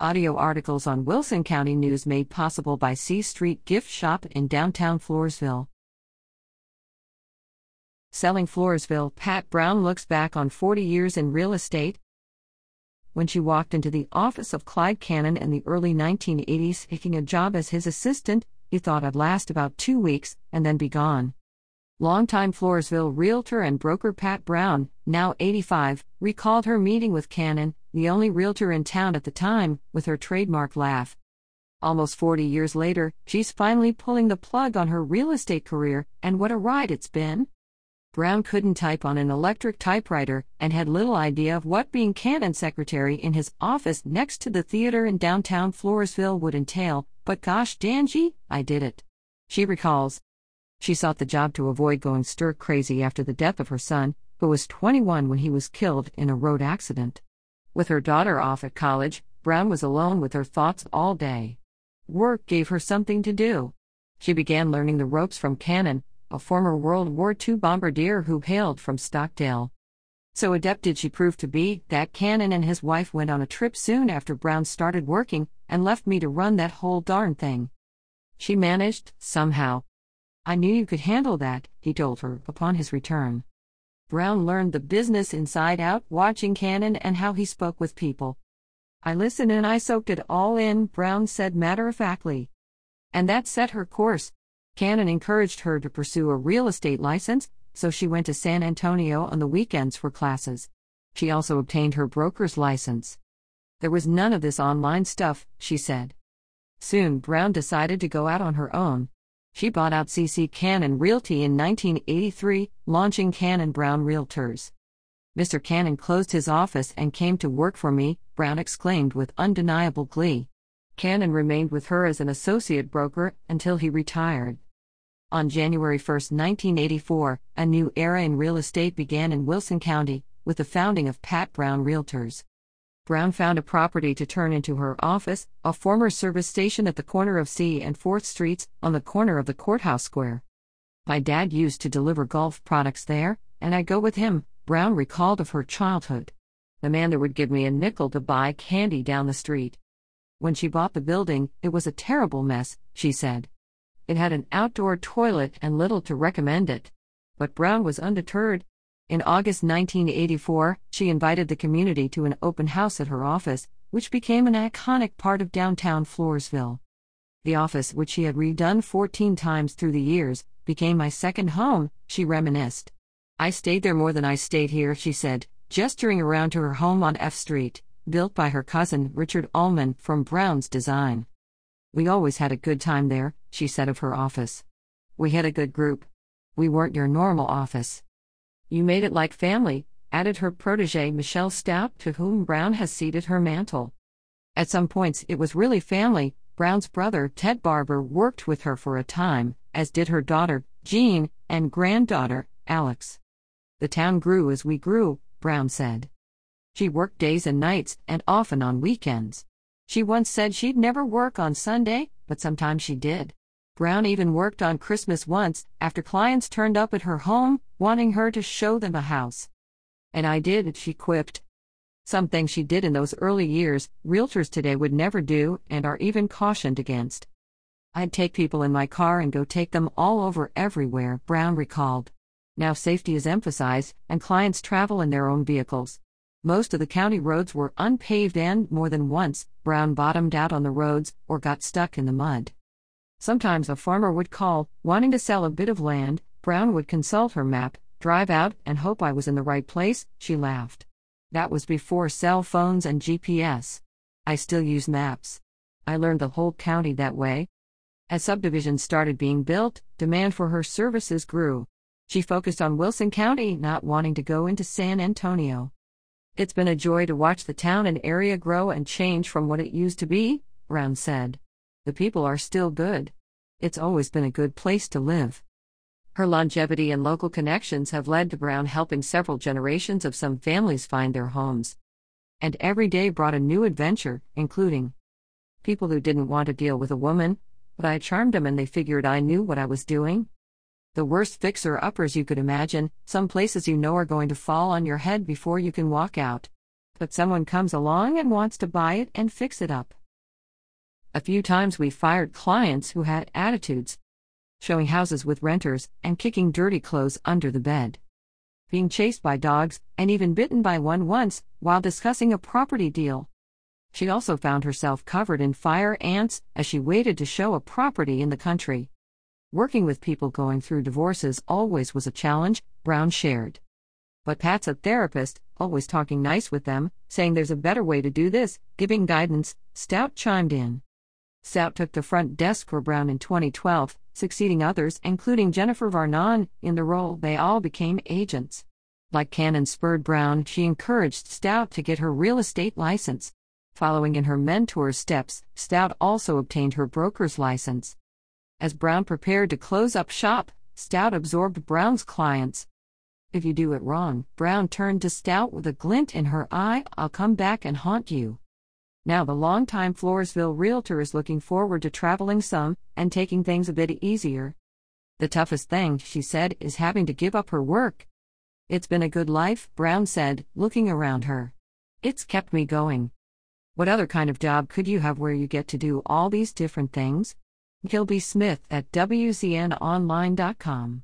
Audio articles on Wilson County News made possible by C Street Gift Shop in downtown Floresville. Selling Floresville, Pat Brown looks back on 40 years in real estate. When she walked into the office of Clyde Cannon in the early 1980s, taking a job as his assistant, he thought I'd last about two weeks and then be gone. Longtime Floresville realtor and broker Pat Brown, now 85, recalled her meeting with Cannon, the only realtor in town at the time, with her trademark laugh. Almost 40 years later, she's finally pulling the plug on her real estate career, and what a ride it's been. Brown couldn't type on an electric typewriter and had little idea of what being Cannon's secretary in his office next to the theater in downtown Floresville would entail, but gosh, Dangy, I did it. She recalls. She sought the job to avoid going stir crazy after the death of her son, who was 21 when he was killed in a road accident. With her daughter off at college, Brown was alone with her thoughts all day. Work gave her something to do. She began learning the ropes from Cannon, a former World War II bombardier who hailed from Stockdale. So adept did she prove to be that Cannon and his wife went on a trip soon after Brown started working and left me to run that whole darn thing. She managed, somehow. I knew you could handle that, he told her upon his return. Brown learned the business inside out watching Cannon and how he spoke with people. I listened and I soaked it all in, Brown said matter of factly. And that set her course. Cannon encouraged her to pursue a real estate license, so she went to San Antonio on the weekends for classes. She also obtained her broker's license. There was none of this online stuff, she said. Soon, Brown decided to go out on her own. She bought out CC Cannon Realty in 1983, launching Cannon Brown Realtors. Mr. Cannon closed his office and came to work for me, Brown exclaimed with undeniable glee. Cannon remained with her as an associate broker until he retired. On January 1, 1984, a new era in real estate began in Wilson County, with the founding of Pat Brown Realtors. Brown found a property to turn into her office, a former service station at the corner of C and 4th Streets, on the corner of the courthouse square. My dad used to deliver Gulf products there, and I'd go with him, Brown recalled of her childhood. The man that would give me a nickel to buy candy down the street. When she bought the building, it was a terrible mess, she said. It had an outdoor toilet and little to recommend it. But Brown was undeterred. In August 1984, she invited the community to an open house at her office, which became an iconic part of downtown Floresville. The office, which she had redone 14 times through the years, became my second home, she reminisced. I stayed there more than I stayed here, she said, gesturing around to her home on F Street, built by her cousin Richard Ullman from Brown's Design. We always had a good time there, she said of her office. We had a good group. We weren't your normal office. You made it like family, added her protege Michelle Stout, to whom Brown has ceded her mantle. At some points, it was really family. Brown's brother, Ted Barber, worked with her for a time, as did her daughter, Jean, and granddaughter, Alex. The town grew as we grew, Brown said. She worked days and nights, and often on weekends. She once said she'd never work on Sunday, but sometimes she did. Brown even worked on Christmas once, after clients turned up at her home, wanting her to show them a house. And I did, she quipped. Something she did in those early years, realtors today would never do and are even cautioned against. I'd take people in my car and go take them all over everywhere, Brown recalled. Now safety is emphasized, and clients travel in their own vehicles. Most of the county roads were unpaved and, more than once, Brown bottomed out on the roads or got stuck in the mud. Sometimes a farmer would call, wanting to sell a bit of land, Brown would consult her map, drive out, and hope I was in the right place, she laughed. That was before cell phones and GPS. I still use maps. I learned the whole county that way. As subdivisions started being built, demand for her services grew. She focused on Wilson County, not wanting to go into San Antonio. It's been a joy to watch the town and area grow and change from what it used to be, Brown said. The people are still good. It's always been a good place to live. Her longevity and local connections have led to Brown helping several generations of some families find their homes. And every day brought a new adventure, including people who didn't want to deal with a woman, but I charmed them and they figured I knew what I was doing. The worst fixer uppers you could imagine, some places you know are going to fall on your head before you can walk out. But someone comes along and wants to buy it and fix it up. A few times we fired clients who had attitudes, showing houses with renters and kicking dirty clothes under the bed. Being chased by dogs and even bitten by one once while discussing a property deal. She also found herself covered in fire ants as she waited to show a property in the country. Working with people going through divorces always was a challenge, Brown shared. But Pat's a therapist, always talking nice with them, saying there's a better way to do this, giving guidance, Stout chimed in. Stout took the front desk for Brown in 2012, succeeding others, including Jennifer Varnon, in the role. They all became agents. Like Cannon spurred Brown, she encouraged Stout to get her real estate license. Following in her mentor's steps, Stout also obtained her broker's license. As Brown prepared to close up shop, Stout absorbed Brown's clients. If you do it wrong, Brown turned to Stout with a glint in her eye I'll come back and haunt you. Now, the longtime Floresville realtor is looking forward to traveling some and taking things a bit easier. The toughest thing, she said, is having to give up her work. It's been a good life, Brown said, looking around her. It's kept me going. What other kind of job could you have where you get to do all these different things? Kilby Smith at WCNOnline.com.